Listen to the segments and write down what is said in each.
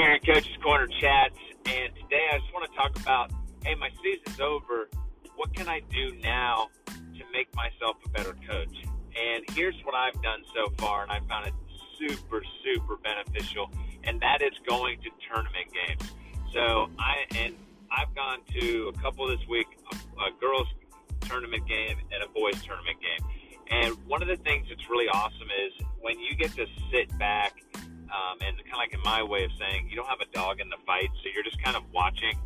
Karen, Coach's Corner Chats, and today I just want to talk about hey, my season's over. What can I do now to make myself a better coach? And here's what I've done so far, and I found it super, super beneficial, and that is going to tournament games. So I and I've gone to a couple this week, a, a girls tournament game and a boys tournament game. And one of the things that's really awesome is when you get to sit back um, and kind of like in my way of saying, you don't have a dog in the fight, so you're just kind of watching.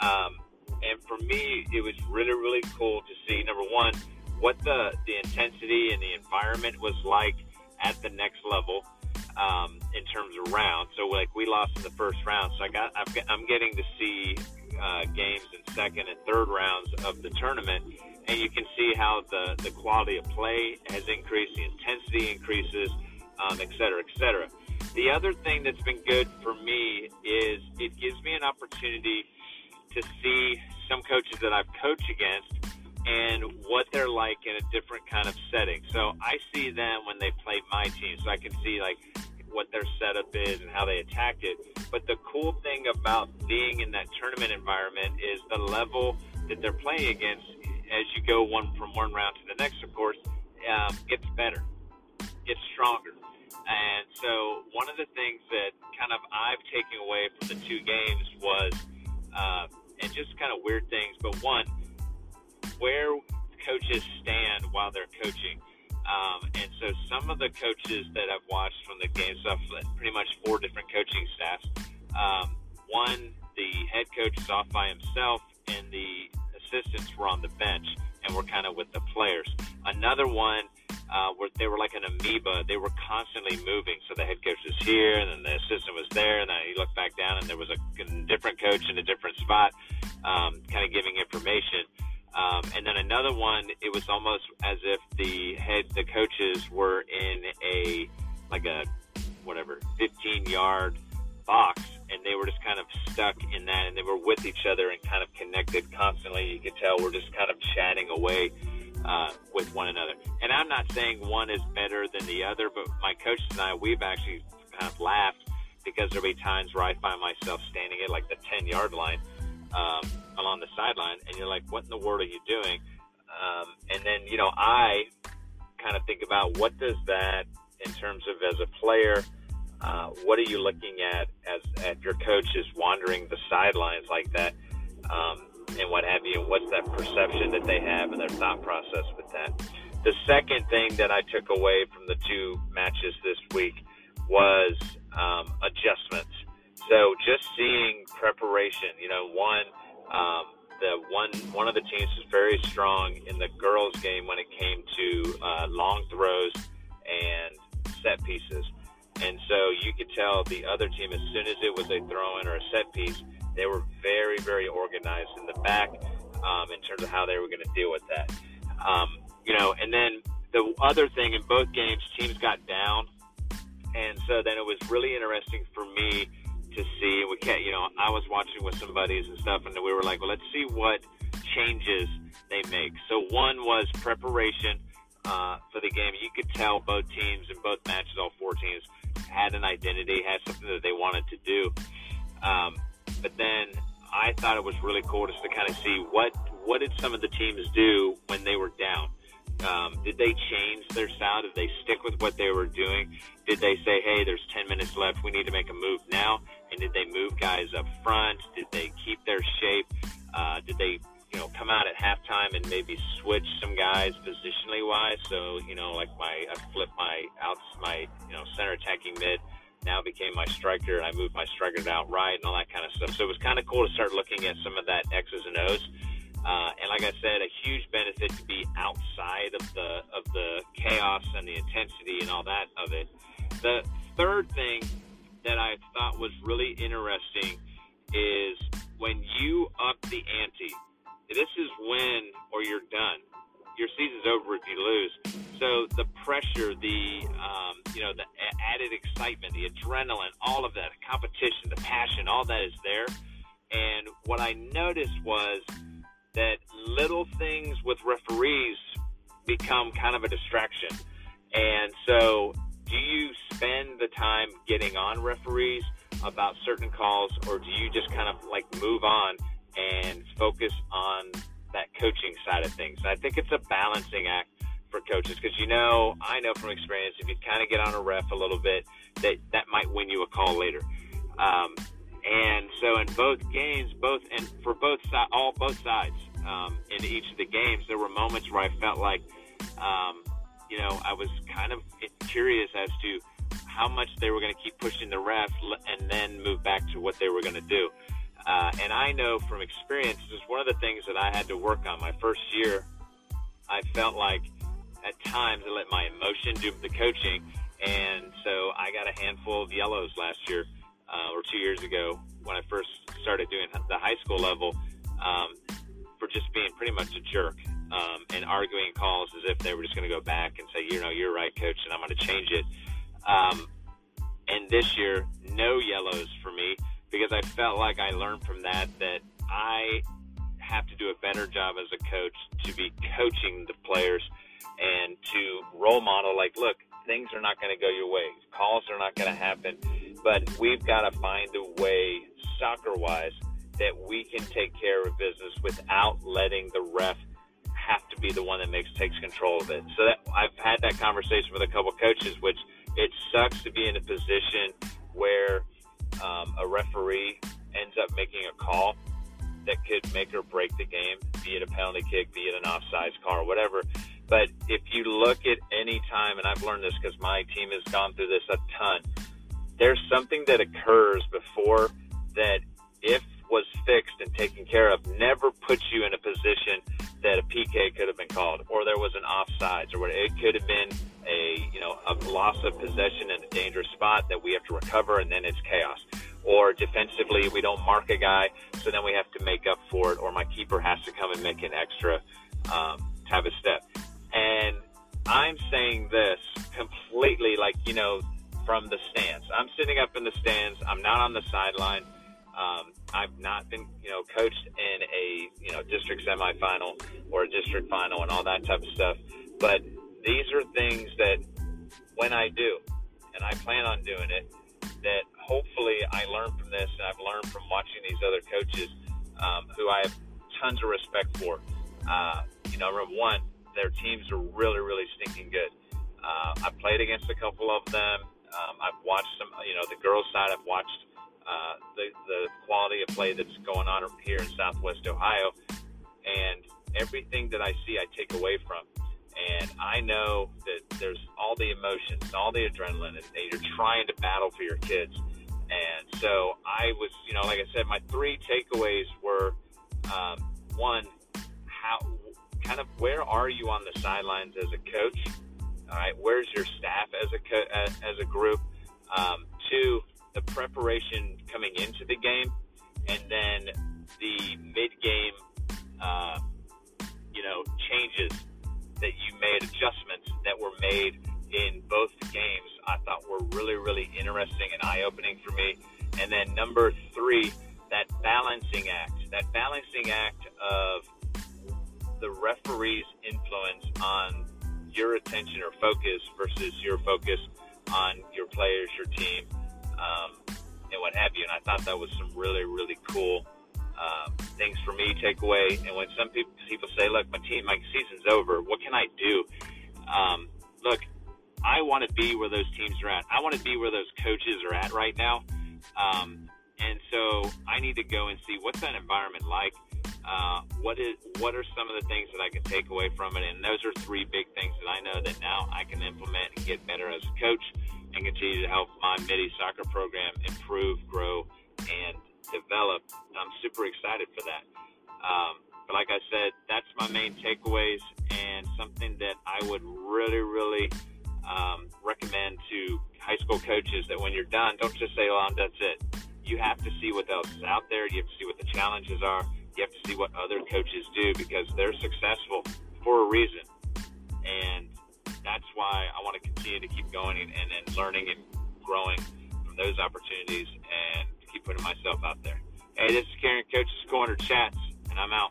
Um, and for me, it was really, really cool to see number one, what the the intensity and the environment was like at the next level um, in terms of rounds. So like we lost in the first round, so I got I've, I'm getting to see uh, games in second and third rounds of the tournament, and you can see how the the quality of play has increased, the intensity increases, um, et cetera, et cetera. The other thing that's been good for me is it gives me an opportunity to see some coaches that I've coached against and what they're like in a different kind of setting. So I see them when they play my team, so I can see like what their setup is and how they attack it. But the cool thing about being in that tournament environment is the level that they're playing against as you go one from one round to the next. Of course, um, gets better, gets stronger. And so one of the things that kind of I've taken away from the two games was, uh, and just kind of weird things, but one, where coaches stand while they're coaching. Um, and so some of the coaches that I've watched from the game, so pretty much four different coaching staffs. Um, one, the head coach is off by himself, and the assistants were on the bench and were kind of with the players. Another one, uh, where they were like an amoeba. They were constantly moving. So the head coach was here, and then the assistant was there, and then he looked back down, and there was a different coach in a different spot, um, kind of giving information. Um, and then another one, it was almost as if the head, the coaches were in a like a whatever 15 yard box, and they were just kind of stuck in that, and they were with each other and kind of connected constantly. You could tell we're just kind of chatting away uh, with one another. And I'm not saying one is better than the other, but my coaches and I, we've actually kind of laughed because there'll be times where I find myself standing at like the 10 yard line um, along the sideline, and you're like, what in the world are you doing? Um, and then, you know, I kind of think about what does that, in terms of as a player, uh, what are you looking at as at your coach is wandering the sidelines like that, um, and what have you? And what's that perception that they have and their thought process with that? The second thing that I took away from the two matches this week was um, adjustments. So just seeing preparation, you know, one, um, the one one of the teams was very strong in the girls' game when it came to uh, long throws and set pieces, and so you could tell the other team as soon as it was a throw in or a set piece, they were very very organized in the back um, in terms of how they were going to deal with that. Um, you know, and then the other thing in both games, teams got down, and so then it was really interesting for me to see. We can't, you know, I was watching with some buddies and stuff, and we were like, well, let's see what changes they make. So one was preparation uh, for the game. You could tell both teams in both matches, all four teams, had an identity, had something that they wanted to do. Um, but then I thought it was really cool just to kind of see what what did some of the teams do when they were down. Um, did they change their style? Did they stick with what they were doing? Did they say, "Hey, there's 10 minutes left. We need to make a move now"? And did they move guys up front? Did they keep their shape? Uh, did they, you know, come out at halftime and maybe switch some guys positionally wise? So, you know, like my I flipped my outs, my you know center attacking mid now became my striker, and I moved my striker to outright and all that kind of stuff. So it was kind of cool to start looking at some of that X's and O's. Uh, and like I said, a huge benefit to be outside of the of the chaos and the intensity and all that of it. The third thing that I thought was really interesting is when you up the ante. This is when or you're done. Your season's over if you lose. So the pressure, the um, you know, the added excitement, the adrenaline, all of that, the competition, the passion, all that is there. And what I noticed was that little things with referees become kind of a distraction. And so, do you spend the time getting on referees? about certain calls, or do you just kind of like move on and focus on that coaching side of things? And I think it's a balancing act for coaches because you know, I know from experience, if you kind of get on a ref a little bit, that that might win you a call later. Um, and so in both games, both and for both side, all both sides, um, in each of the games, there were moments where I felt like, um, you know, I was kind of curious as to how much they were going to keep pushing the ref and then move back to what they were going to do. Uh, and I know from experience, this is one of the things that I had to work on my first year. I felt like at times I let my emotion do the coaching. And so I got a handful of yellows last year uh, or two years ago when I first started doing the high school level um, for just being pretty much a jerk um, and arguing calls as if they were just going to go back and say, you know, you're right, coach, and I'm going to change it. Um, and this year, no yellows for me because I felt like I learned from that that I have to do a better job as a coach to be coaching the players and to role model like, look, things are not going to go your way. Calls are not going to happen. But we've got to find a way, soccer wise, that we can take care of business without letting the ref have to be the one that makes takes control of it. So that I've had that conversation with a couple coaches, which it sucks to be in a position where um, a referee ends up making a call that could make or break the game, be it a penalty kick, be it an offsides call, or whatever. But if you look at any time, and I've learned this because my team has gone through this a ton, there's something that occurs before that, if was fixed and taken care of, never puts you in a position that a PK could have been called, or there was an offsides, or what it could have been a you know a loss of possession in a dangerous spot that we have to recover, and then it's chaos. Or defensively, we don't mark a guy, so then we have to make up for it, or my keeper has to come and make an extra um, type of step. And I'm saying this completely like you know from the stands. I'm sitting up in the stands. I'm not on the sideline. Um, I've not been, you know, coached in a, you know, district semifinal or a district final and all that type of stuff. But these are things that when I do, and I plan on doing it, that hopefully I learn from this and I've learned from watching these other coaches um, who I have tons of respect for. Uh, you know, number one, their teams are really, really stinking good. Uh, I've played against a couple of them. Um, I've watched some, you know, the girls' side. I've watched uh, the the quality of play that's going on here in Southwest Ohio, and everything that I see, I take away from. And I know that there's all the emotions, all the adrenaline, and you're trying to battle for your kids. And so I was, you know, like I said, my three takeaways were um, one, how kind of where are you on the sidelines as a coach? All right, where's your staff as a co- as a group? Um, two, the preparation coming into the game, and then the mid-game, uh, you know, changes that you made, adjustments that were made in both games. I thought were really, really interesting and eye-opening for me. And then number three, that balancing act, that balancing act of the referee's influence on your attention or focus versus your focus on your players, your team, um, and what have you. And I thought that was some really, really cool uh, things for me take away. And when some people people say, "Look, my team, my season's over. What can I do?" Um, look, I want to be where those teams are at. I want to be where those coaches are at right now. Um, and so I need to go and see what's that environment like. Uh, what is what are some of the things that I can take away from it? And those are three big things that I know that now I can implement and get better as a coach and continue to help my Middie soccer program improve, grow, and develop. I'm super excited for that. Um, but like I said, that's my main takeaways and something that I would really, really um, recommend to high school coaches that when you're done, don't just say, "Oh, that's it." You have to see what else is out there. You have to see what the challenges are. You have to see what other coaches do because they're successful for a reason. And that's why I want to continue to keep going and, and, and learning and growing from those opportunities and keep putting myself out there. Hey, this is Karen Coach's Corner Chats, and I'm out.